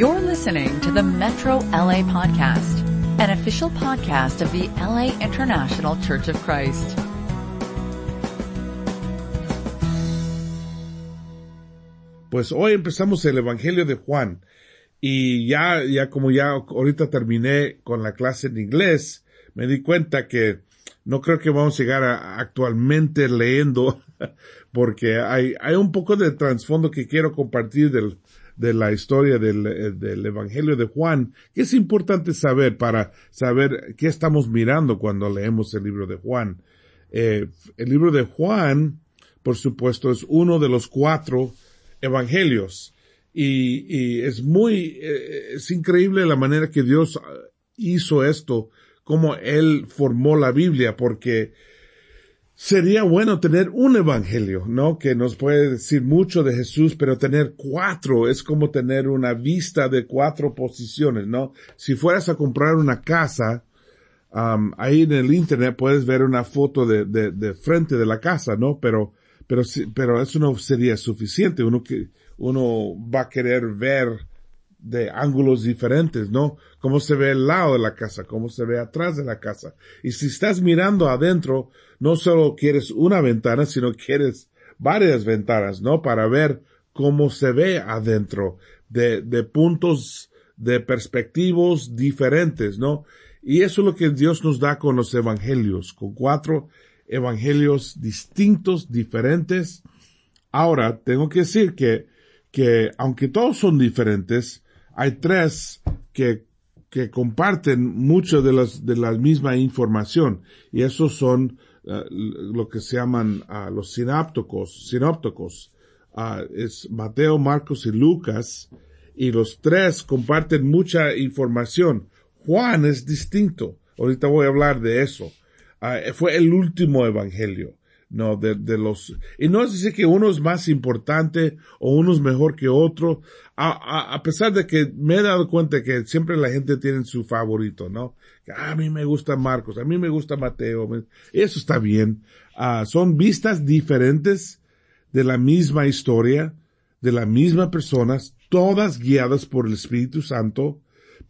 You're listening to the Metro LA Podcast, an official podcast of the LA International Church of Christ. Pues hoy empezamos el Evangelio de Juan y ya, ya como ya ahorita terminé con la clase en inglés, me di cuenta que no creo que vamos a llegar a, actualmente leyendo porque hay, hay un poco de trasfondo que quiero compartir del, de la historia del, eh, del, Evangelio de Juan, que es importante saber para saber qué estamos mirando cuando leemos el libro de Juan. Eh, el libro de Juan, por supuesto, es uno de los cuatro evangelios. Y, y es muy, eh, es increíble la manera que Dios hizo esto, cómo Él formó la Biblia, porque sería bueno tener un evangelio, ¿no? Que nos puede decir mucho de Jesús, pero tener cuatro es como tener una vista de cuatro posiciones, ¿no? Si fueras a comprar una casa, um, ahí en el internet puedes ver una foto de, de, de frente de la casa, ¿no? Pero, pero, pero eso no sería suficiente. Uno que, uno va a querer ver de ángulos diferentes, ¿no? Cómo se ve el lado de la casa, cómo se ve atrás de la casa. Y si estás mirando adentro, no solo quieres una ventana, sino quieres varias ventanas, ¿no? Para ver cómo se ve adentro, de, de puntos, de perspectivos diferentes, ¿no? Y eso es lo que Dios nos da con los evangelios, con cuatro evangelios distintos, diferentes. Ahora, tengo que decir que, que aunque todos son diferentes, hay tres que, que comparten mucho de las, de la misma información y esos son uh, lo que se llaman uh, los sinápticos, sinópticos. Uh, es Mateo, Marcos y Lucas y los tres comparten mucha información. Juan es distinto. Ahorita voy a hablar de eso. fue el último evangelio no, de, de los, y no es decir que uno es más importante o uno es mejor que otro, a, a, a, pesar de que me he dado cuenta que siempre la gente tiene su favorito, ¿no? A mí me gusta Marcos, a mí me gusta Mateo, eso está bien. Uh, son vistas diferentes de la misma historia, de la misma personas, todas guiadas por el Espíritu Santo,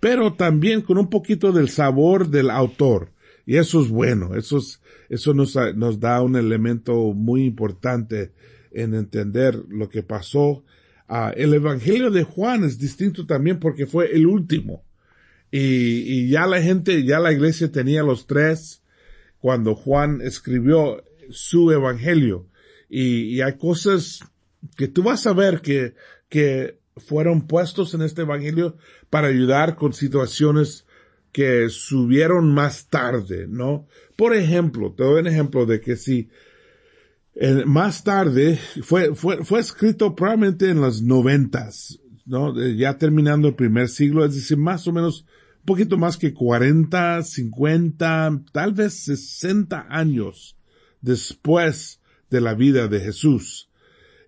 pero también con un poquito del sabor del autor. Y eso es bueno, eso, es, eso nos, nos da un elemento muy importante en entender lo que pasó. Uh, el Evangelio de Juan es distinto también porque fue el último. Y, y ya la gente, ya la iglesia tenía los tres cuando Juan escribió su Evangelio. Y, y hay cosas que tú vas a ver que, que fueron puestos en este Evangelio para ayudar con situaciones que subieron más tarde, ¿no? Por ejemplo, te doy un ejemplo de que si más tarde fue, fue, fue escrito probablemente en los noventas, ¿no? Ya terminando el primer siglo, es decir, más o menos un poquito más que 40, 50, tal vez 60 años después de la vida de Jesús.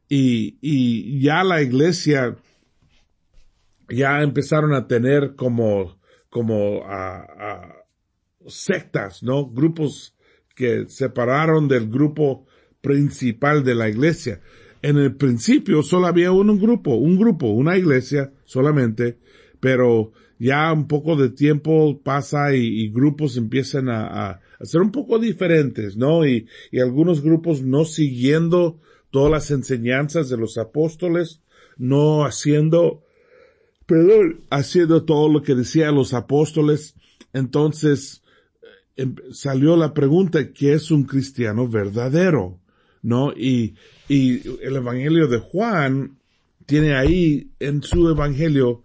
Y, y ya la iglesia ya empezaron a tener como como a, sectas, ¿no? Grupos que separaron del grupo principal de la iglesia. En el principio solo había un grupo, un grupo, una iglesia solamente, pero ya un poco de tiempo pasa y, grupos empiezan a, ser un poco diferentes, ¿no? Y algunos grupos no siguiendo todas las enseñanzas de los apóstoles, no haciendo perdón, haciendo todo lo que decían los apóstoles, entonces em, salió la pregunta, ¿qué es un cristiano verdadero? ¿No? Y, y el evangelio de Juan tiene ahí en su evangelio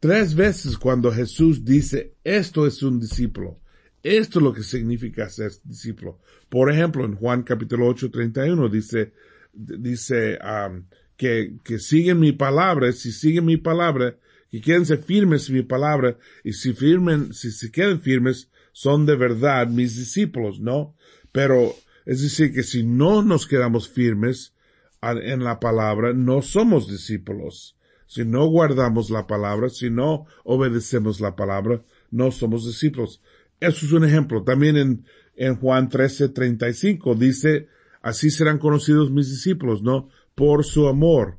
tres veces cuando Jesús dice, esto es un discípulo. Esto es lo que significa ser discípulo. Por ejemplo, en Juan capítulo 8, 31 dice, dice, um, que, que siguen mi palabra, si siguen mi palabra, y quédense firmes en mi palabra, y si firmen, si se quedan firmes, son de verdad mis discípulos, ¿no? Pero, es decir, que si no nos quedamos firmes en la palabra, no somos discípulos. Si no guardamos la palabra, si no obedecemos la palabra, no somos discípulos. Eso es un ejemplo. También en, en Juan 13, 35 dice, así serán conocidos mis discípulos, ¿no? Por su amor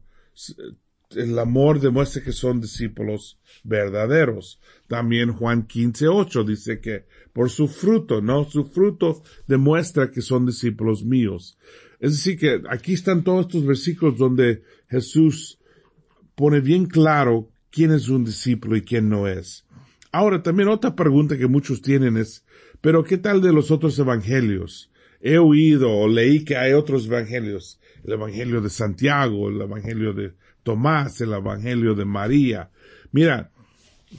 el amor demuestra que son discípulos verdaderos. También Juan 15, 8 dice que por su fruto, ¿no? Su fruto demuestra que son discípulos míos. Es decir que aquí están todos estos versículos donde Jesús pone bien claro quién es un discípulo y quién no es. Ahora también otra pregunta que muchos tienen es, pero ¿qué tal de los otros evangelios? He oído o leí que hay otros evangelios. El evangelio de Santiago, el evangelio de Tomás, el Evangelio de María. Mira,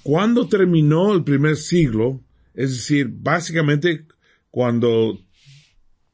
cuando terminó el primer siglo, es decir, básicamente cuando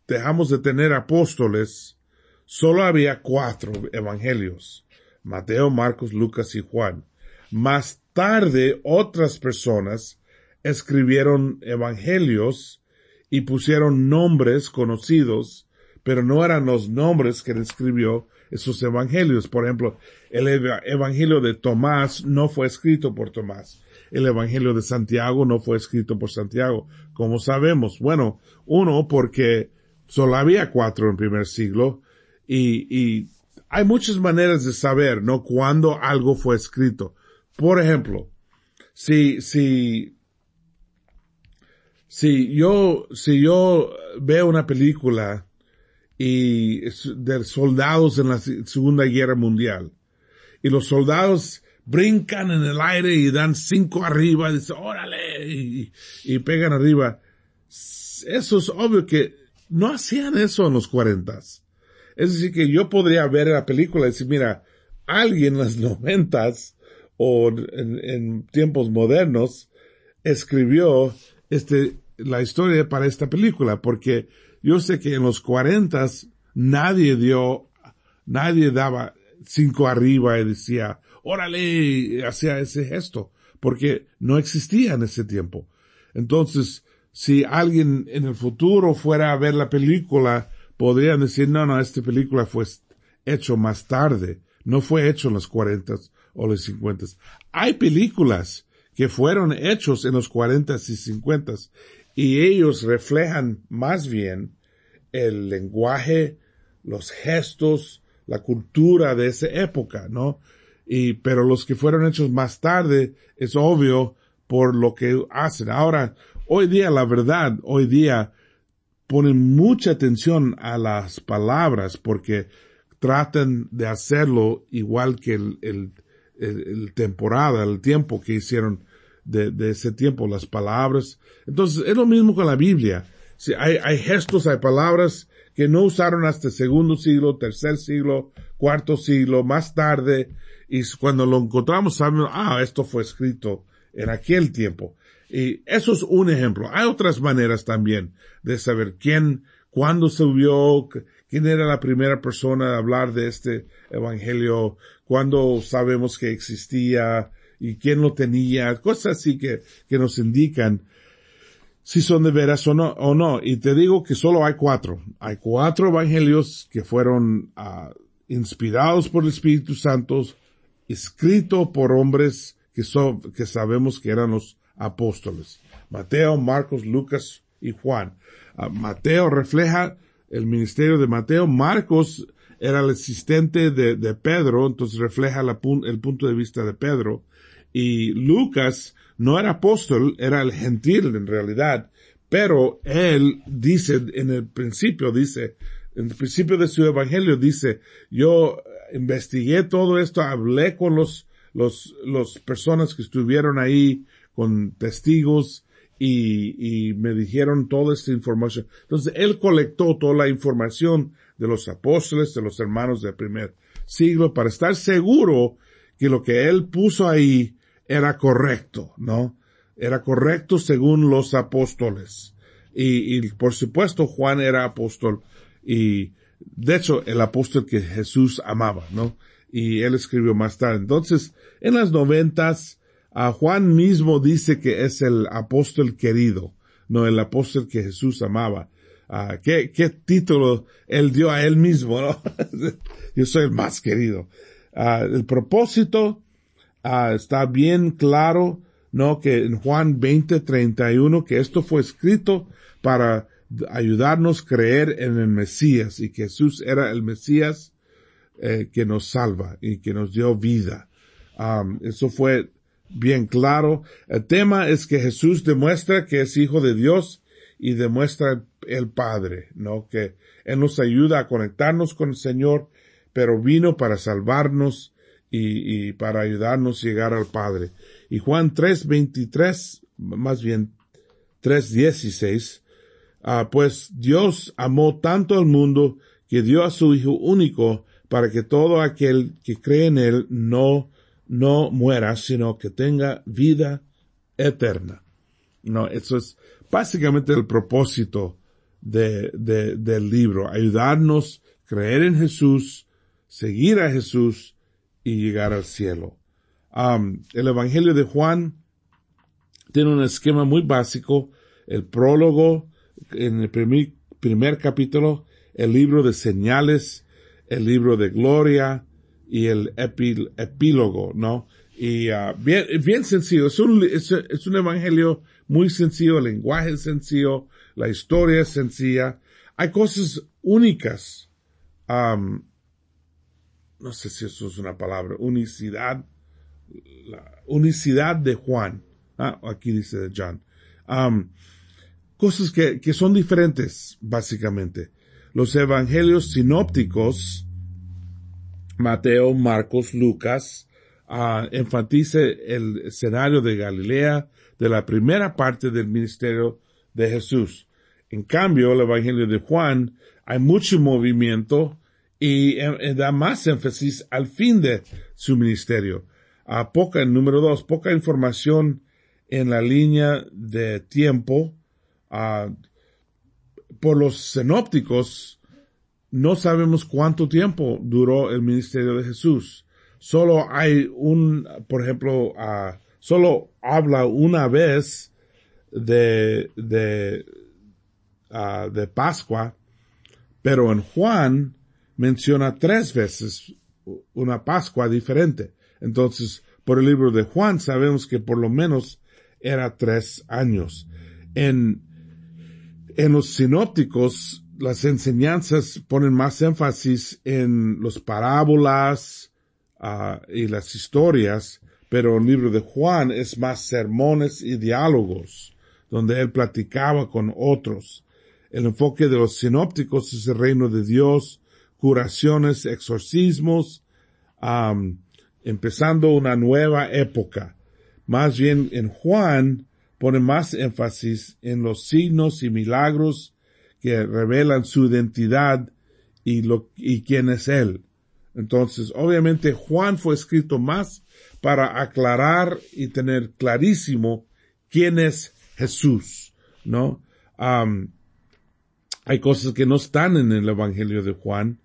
dejamos de tener apóstoles, solo había cuatro evangelios. Mateo, Marcos, Lucas y Juan. Más tarde otras personas escribieron evangelios y pusieron nombres conocidos, pero no eran los nombres que escribió esos evangelios. Por ejemplo, el evangelio de Tomás no fue escrito por Tomás. El evangelio de Santiago no fue escrito por Santiago. como sabemos? Bueno, uno, porque solo había cuatro en primer siglo y, y hay muchas maneras de saber, ¿no? Cuándo algo fue escrito. Por ejemplo, si, si, si yo, si yo veo una película y de soldados en la Segunda Guerra Mundial. Y los soldados brincan en el aire y dan cinco arriba, y dicen, órale, y, pegan arriba. Eso es obvio que no hacían eso en los cuarentas. Es decir, que yo podría ver la película y decir, mira, alguien en los noventas o en, en, tiempos modernos escribió este, la historia para esta película, porque yo sé que en los cuarentas nadie dio, nadie daba cinco arriba y decía, órale, hacía ese gesto, porque no existía en ese tiempo. Entonces, si alguien en el futuro fuera a ver la película, podrían decir, no, no, esta película fue hecho más tarde, no fue hecho en los cuarentas o los cincuentas. Hay películas que fueron hechos en los cuarentas y cincuentas y ellos reflejan más bien el lenguaje, los gestos, la cultura de esa época, ¿no? Y, pero los que fueron hechos más tarde es obvio por lo que hacen. Ahora, hoy día, la verdad, hoy día ponen mucha atención a las palabras porque tratan de hacerlo igual que el, el, el temporada, el tiempo que hicieron de, de ese tiempo, las palabras. Entonces, es lo mismo con la Biblia. Si hay, hay gestos, hay palabras que no usaron hasta segundo siglo, tercer siglo, cuarto siglo, más tarde, y cuando lo encontramos sabemos, ah, esto fue escrito en aquel tiempo. Y eso es un ejemplo. Hay otras maneras también de saber quién, cuándo se vio, quién era la primera persona a hablar de este evangelio, cuándo sabemos que existía y quién lo tenía, cosas así que, que nos indican si son de veras o no, o no. Y te digo que solo hay cuatro. Hay cuatro evangelios que fueron uh, inspirados por el Espíritu Santo, escritos por hombres que, que sabemos que eran los apóstoles. Mateo, Marcos, Lucas y Juan. Uh, Mateo refleja el ministerio de Mateo. Marcos era el asistente de, de Pedro, entonces refleja el punto de vista de Pedro. Y Lucas no era apóstol, era el gentil en realidad, pero él dice en el principio, dice, en el principio de su evangelio dice, yo investigué todo esto, hablé con los, los, los personas que estuvieron ahí, con testigos, y, y me dijeron toda esta información. Entonces, él colectó toda la información de los apóstoles, de los hermanos del primer siglo, para estar seguro que lo que él puso ahí era correcto, ¿no? Era correcto según los apóstoles. Y, y, por supuesto Juan era apóstol y de hecho el apóstol que Jesús amaba, ¿no? Y él escribió más tarde. Entonces, en las noventas, Juan mismo dice que es el apóstol querido, no el apóstol que Jesús amaba. Ah, ¿qué, ¿Qué título él dio a él mismo, no? Yo soy el más querido. Ah, el propósito Ah, está bien claro, ¿no? Que en Juan 20, 31, que esto fue escrito para ayudarnos a creer en el Mesías y que Jesús era el Mesías eh, que nos salva y que nos dio vida. Eso fue bien claro. El tema es que Jesús demuestra que es hijo de Dios y demuestra el Padre, ¿no? Que Él nos ayuda a conectarnos con el Señor, pero vino para salvarnos y, y para ayudarnos a llegar al Padre. Y Juan 3.23, más bien 3.16, ah, pues Dios amó tanto al mundo que dio a su Hijo único para que todo aquel que cree en Él no, no muera, sino que tenga vida eterna. No, eso es básicamente el propósito de, de, del libro, ayudarnos a creer en Jesús, seguir a Jesús y llegar al cielo. Um, el Evangelio de Juan tiene un esquema muy básico, el prólogo en el primer, primer capítulo, el libro de señales, el libro de gloria y el epílogo, ¿no? Y uh, bien, bien sencillo, es un, es, es un evangelio muy sencillo, el lenguaje es sencillo, la historia es sencilla. Hay cosas únicas. Um, no sé si eso es una palabra, unicidad, la unicidad de Juan. Ah, aquí dice de John. Cosas que, que son diferentes, básicamente. Los evangelios sinópticos, Mateo, Marcos, Lucas, uh, enfatiza el escenario de Galilea, de la primera parte del ministerio de Jesús. En cambio, el Evangelio de Juan, hay mucho movimiento y, eh, da más énfasis al fin de su ministerio. A poca, número dos, poca información en la línea de tiempo. por los sinópticos, no sabemos cuánto tiempo duró el ministerio de Jesús. Solo hay un, por ejemplo, solo habla una vez de, de, uh, de Pascua, pero en Juan menciona tres veces una Pascua diferente. Entonces, por el libro de Juan sabemos que por lo menos era tres años. En, en los sinópticos, las enseñanzas ponen más énfasis en los parábolas uh, y las historias, pero el libro de Juan es más sermones y diálogos, donde él platicaba con otros. El enfoque de los sinópticos es el reino de Dios, curaciones, exorcismos, empezando una nueva época. Más bien en Juan pone más énfasis en los signos y milagros que revelan su identidad y, lo, y quién es él. Entonces, obviamente Juan fue escrito más para aclarar y tener clarísimo quién es Jesús, ¿no? hay cosas que no están en el Evangelio de Juan.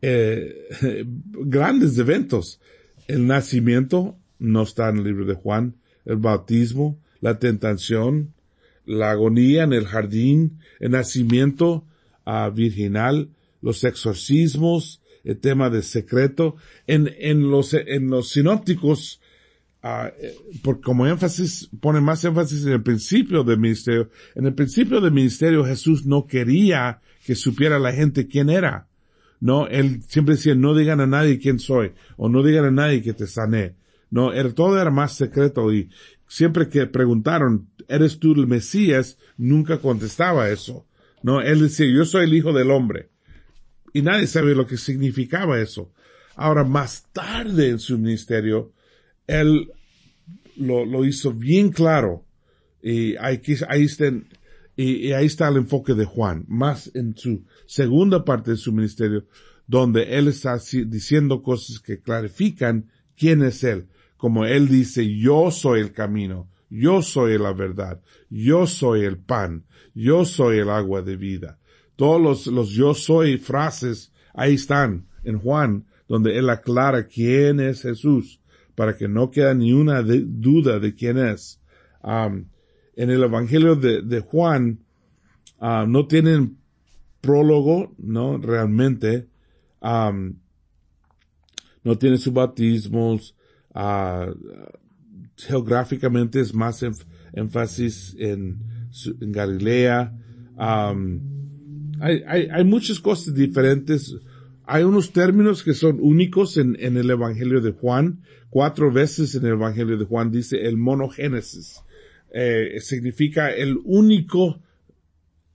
Eh, grandes eventos. El nacimiento no está en el libro de Juan. El bautismo, la tentación, la agonía en el jardín, el nacimiento uh, virginal, los exorcismos, el tema de secreto. En, en los, en los sinópticos, uh, por, como énfasis, pone más énfasis en el principio del ministerio. En el principio del ministerio Jesús no quería que supiera la gente quién era. No, él siempre decía, no digan a nadie quién soy, o no digan a nadie que te sané. No, era, todo era más secreto y siempre que preguntaron, ¿eres tú el Mesías? Nunca contestaba eso. No, él decía, yo soy el hijo del hombre y nadie sabe lo que significaba eso. Ahora, más tarde en su ministerio, él lo, lo hizo bien claro. Y ahí, ahí, está, y, ahí está el enfoque de Juan, más en su segunda parte de su ministerio, donde él está diciendo cosas que clarifican quién es él. Como él dice, yo soy el camino, yo soy la verdad, yo soy el pan, yo soy el agua de vida. Todos los, los yo soy frases ahí están en Juan, donde él aclara quién es Jesús, para que no quede ni una duda de quién es. En el Evangelio de, Juan no tienen prólogo, ¿no? Realmente. no tiene sus bautismos. geográficamente es más énfasis en, Galilea hay, hay, hay muchas cosas diferentes. hay unos términos que son únicos en, el Evangelio de Juan. Cuatro veces en el Evangelio de Juan dice el monogénesis. Eh, significa el único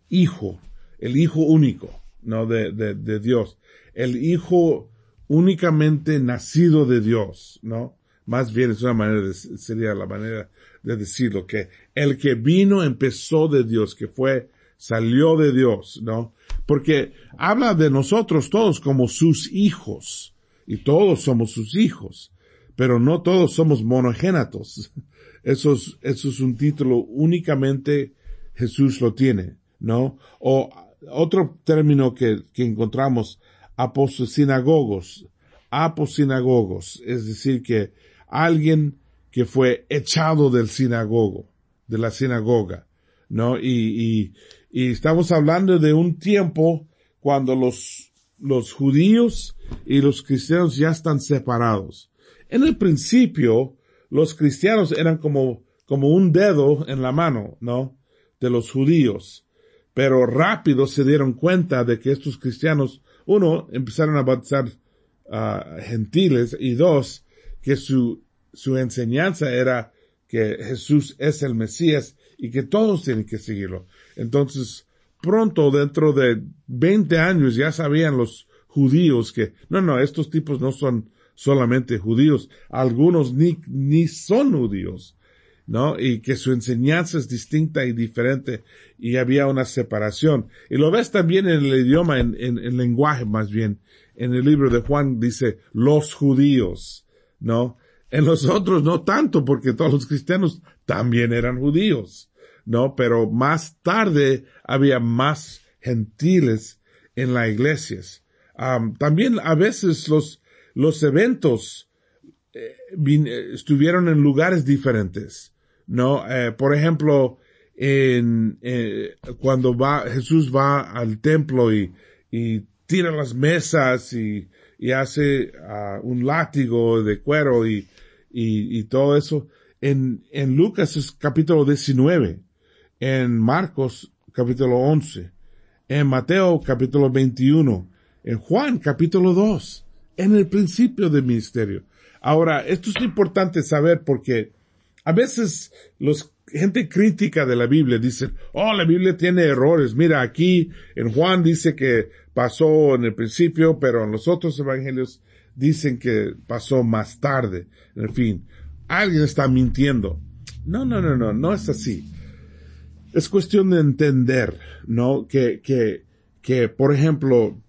hijo, el hijo único, ¿no? De, de, de Dios. El hijo únicamente nacido de Dios, ¿no? Más bien es una manera de, sería la manera de decirlo, que el que vino empezó de Dios, que fue, salió de Dios, ¿no? Porque habla de nosotros todos como sus hijos, y todos somos sus hijos, pero no todos somos monogénatos. Eso es, eso es un título únicamente Jesús lo tiene, ¿no? O otro término que, que encontramos, aposinagogos, aposinagogos, es decir que alguien que fue echado del sinagogo, de la sinagoga, ¿no? Y, y, y estamos hablando de un tiempo cuando los, los judíos y los cristianos ya están separados. En el principio, los cristianos eran como, como un dedo en la mano, ¿no? De los judíos. Pero rápido se dieron cuenta de que estos cristianos, uno, empezaron a bautizar uh, gentiles y dos, que su, su enseñanza era que Jesús es el Mesías y que todos tienen que seguirlo. Entonces, pronto, dentro de 20 años, ya sabían los judíos que, no, no, estos tipos no son solamente judíos, algunos ni, ni son judíos, ¿no? Y que su enseñanza es distinta y diferente y había una separación. Y lo ves también en el idioma, en, en, en lenguaje más bien. En el libro de Juan dice los judíos, ¿no? En los otros no tanto, porque todos los cristianos también eran judíos, ¿no? Pero más tarde había más gentiles en las iglesias. también a veces los, los eventos eh, estuvieron en lugares diferentes, ¿no? Eh, por ejemplo, eh, cuando Jesús va al templo y, y tira las mesas y, hace uh, un látigo de cuero y todo eso. En, en Lucas es capítulo 19, en Marcos capítulo 11, en Mateo capítulo 21, en Juan capítulo 2, en el principio del ministerio. Ahora, esto es importante saber porque a veces los gente crítica de la Biblia dice, oh, la Biblia tiene errores. Mira, aquí en Juan dice que pasó en el principio, pero en los otros evangelios dicen que pasó más tarde. En fin, alguien está mintiendo. No, no, no, no, no es así. Es cuestión de entender, ¿no? Que, que, que, por ejemplo,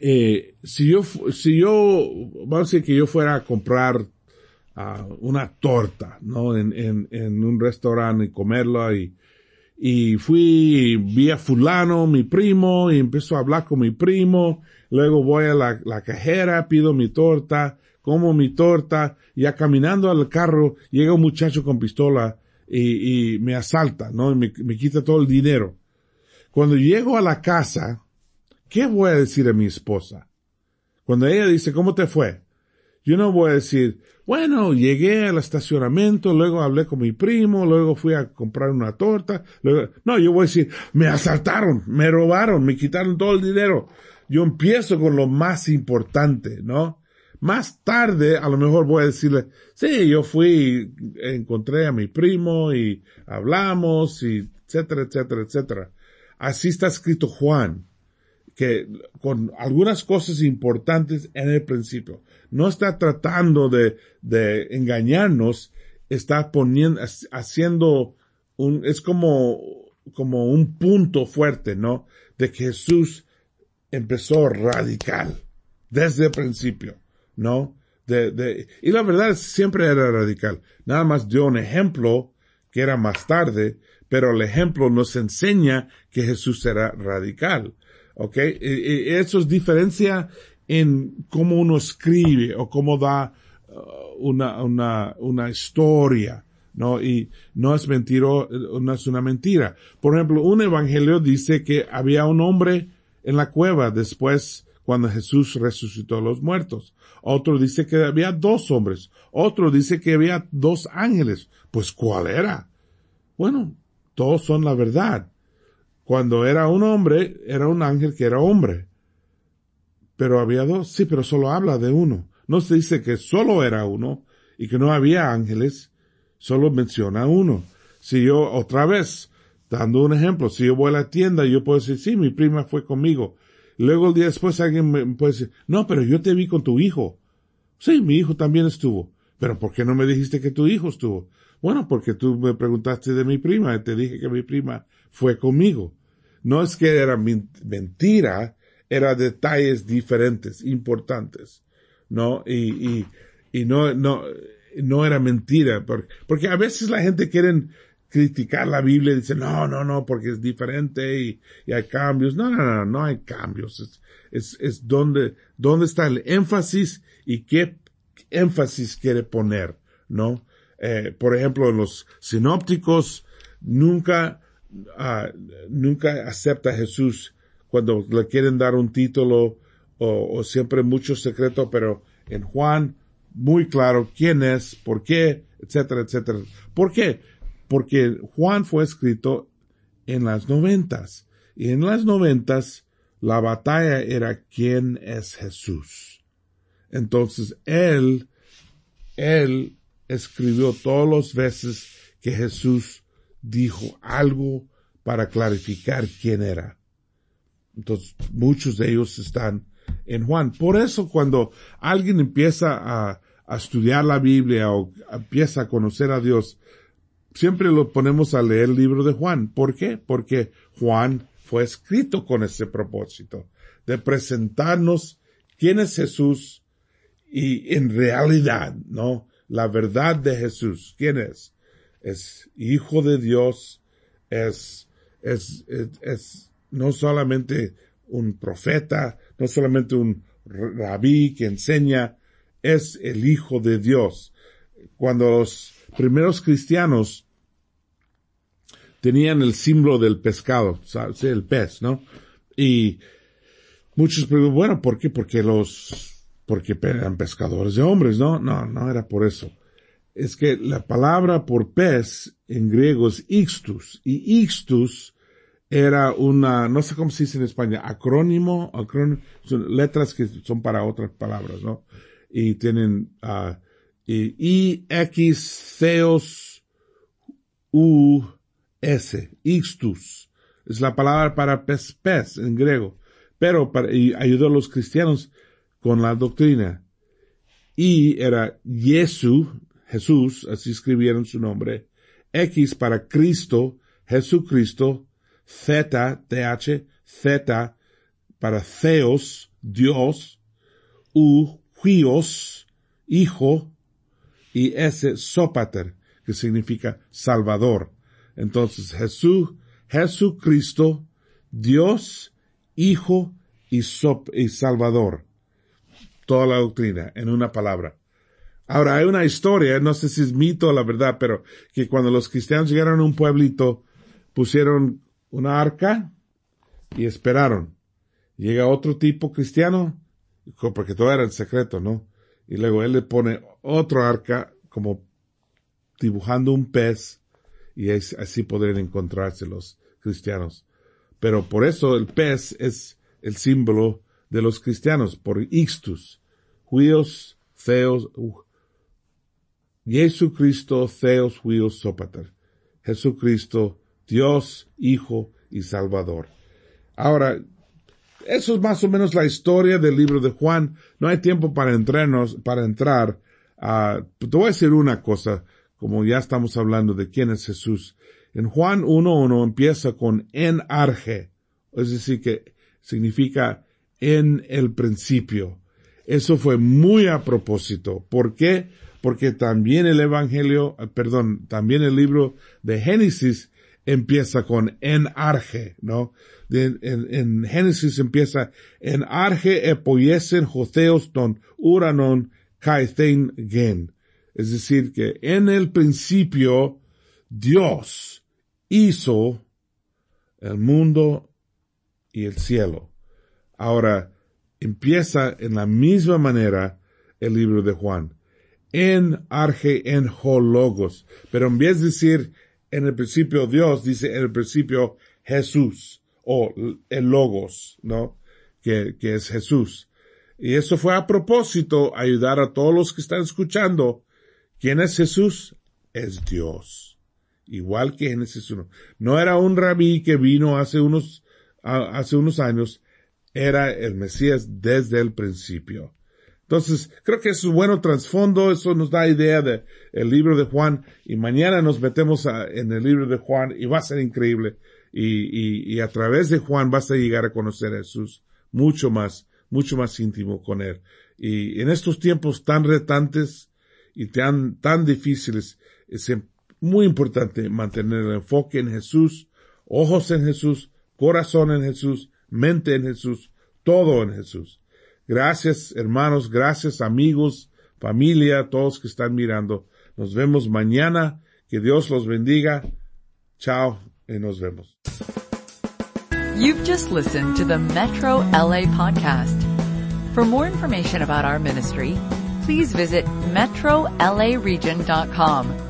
eh, si yo, si yo, vamos a decir que yo fuera a comprar uh, una torta, ¿no? En, en, en un restaurante y comerla y, y fui, vi a fulano, mi primo, y empezó a hablar con mi primo, luego voy a la, la cajera, pido mi torta, como mi torta, ya caminando al carro, llega un muchacho con pistola y, y me asalta, ¿no? Y me, me quita todo el dinero. Cuando llego a la casa, ¿qué voy a decir a mi esposa? Cuando ella dice, ¿cómo te fue? Yo no voy a decir, bueno, llegué al estacionamiento, luego hablé con mi primo, luego fui a comprar una torta, luego, no, yo voy a decir, me asaltaron, me robaron, me quitaron todo el dinero. Yo empiezo con lo más importante, ¿no? Más tarde, a lo mejor voy a decirle, sí, yo fui, encontré a mi primo y hablamos y etcétera, etcétera, etcétera. Así está escrito Juan que con algunas cosas importantes en el principio. No está tratando de, de engañarnos, está poniendo, haciendo un, es como, como un punto fuerte, ¿no? De que Jesús empezó radical desde el principio, ¿no? De, de, y la verdad siempre era radical. Nada más dio un ejemplo que era más tarde, pero el ejemplo nos enseña que Jesús era radical. ¿Ok? Eso es diferencia en cómo uno escribe o cómo da uh, una, una, una historia, ¿no? Y no es mentira, no es una mentira. Por ejemplo, un evangelio dice que había un hombre en la cueva después cuando Jesús resucitó a los muertos. Otro dice que había dos hombres. Otro dice que había dos ángeles. Pues ¿cuál era? Bueno, todos son la verdad. Cuando era un hombre, era un ángel que era hombre. pero había dos. Sí, pero solo habla de uno. No se dice que solo era uno y que no había ángeles, solo menciona uno. Si yo, otra vez, dando un ejemplo, si yo voy a la tienda, yo puedo decir, sí, mi prima fue conmigo. Luego el día después alguien me puede decir, no, pero yo te vi con tu hijo. Sí, mi hijo también estuvo. Pero ¿por qué no me dijiste que tu hijo estuvo? Bueno, porque tú me preguntaste de mi prima y te dije que mi prima fue conmigo. No es que era mentira, era detalles diferentes, importantes, ¿no? Y, y, y no, no, no era mentira, porque, porque a veces la gente quiere criticar la Biblia y dice, no, no, no, porque es diferente y, y hay cambios. No, no, no, no hay cambios. Es, es, es donde, dónde está el énfasis y qué énfasis quiere poner, ¿no? Eh, por ejemplo, en los sinópticos nunca, uh, nunca acepta a Jesús cuando le quieren dar un título o, o siempre mucho secreto, pero en Juan muy claro quién es, por qué, etcétera, etcétera. ¿Por qué? Porque Juan fue escrito en las noventas y en las noventas la batalla era quién es Jesús. Entonces él, él escribió todas las veces que Jesús dijo algo para clarificar quién era. Entonces muchos de ellos están en Juan. Por eso cuando alguien empieza a, estudiar la Biblia o empieza a conocer a Dios, siempre lo ponemos a leer el libro de Juan. ¿Por qué? Porque Juan fue escrito con ese propósito de presentarnos quién es Jesús y en realidad, ¿no? La verdad de Jesús. ¿Quién es? Es hijo de Dios, es, es, es, no solamente un profeta, no solamente un rabí que enseña, es el hijo de Dios. Cuando los primeros cristianos tenían el símbolo del pescado, el pez, ¿no? Y muchos preguntan, bueno, ¿por qué? Porque los, porque eran pescadores de hombres, ¿no? No, no era por eso. Es que la palabra por pez en griego es ixtus, y ixtus era una, no sé cómo se dice en España, acrónimo, acrónimo, son letras que son para otras palabras, ¿no? Y tienen, uh, I, X, Theos, U, S, ixtus. Es la palabra para pez, pez en griego. Pero para, y ayudó a los cristianos con la doctrina. Y era Yesu, Jesús, así escribieron su nombre. X para Cristo, Jesucristo, Z, TH, Z para Theos, Dios, U, Huios, Hijo, y S, Sopater, que significa Salvador. Entonces Jesús, Jesucristo, Dios, Hijo y, y Salvador. Toda la doctrina en una palabra. Ahora hay una historia, no sé si es mito o la verdad, pero que cuando los cristianos llegaron a un pueblito, pusieron una arca y esperaron. Llega otro tipo cristiano, porque todo era en secreto, ¿no? Y luego él le pone otro arca como dibujando un pez y así podrían encontrarse los cristianos. Pero por eso el pez es el símbolo de los cristianos, por ixtus, juíos, feos, uh, Jesucristo, Theos, Huios, Sopater. Jesucristo, Dios, Hijo y Salvador. Ahora, eso es más o menos la historia del libro de Juan. No hay tiempo para entrarnos, para entrar. te voy a decir una cosa, como ya estamos hablando de quién es Jesús. En Juan 1.1 empieza con en arge, es decir que significa en el principio. Eso fue muy a propósito. ¿Por qué? Porque también el Evangelio, perdón, también el libro de Génesis empieza con en arge, ¿no? en, Génesis empieza en arge epoyesen jotheos ton uranon kaithen gen. Es decir, que en el principio Dios hizo el mundo y el cielo. Ahora, empieza en la misma manera el libro de Juan. En arge en hologos. Pero en vez de decir en el principio Dios, dice en el principio Jesús o el logos, ¿no? Que, que es Jesús. Y eso fue a propósito, ayudar a todos los que están escuchando. ¿Quién es Jesús? Es Dios. Igual que Génesis 1. No era un rabí que vino hace unos, hace unos años. Era el Mesías desde el principio. Entonces, creo que es un bueno trasfondo, eso nos da idea del el libro de Juan, y mañana nos metemos en el libro de Juan, y va a ser increíble, y, y, a través de Juan vas a llegar a conocer a Jesús mucho más, mucho más íntimo con Él. Y en estos tiempos tan retantes y tan, tan difíciles, es muy importante mantener el enfoque en Jesús, ojos en Jesús, corazón en Jesús, mente en Jesús, todo en Jesús. Gracias hermanos, gracias amigos, familia, todos que están mirando. Nos vemos mañana. Que Dios los bendiga. Chao y nos vemos. You've just listened to the Metro LA podcast. For more information about our ministry, please visit metrolaregion.com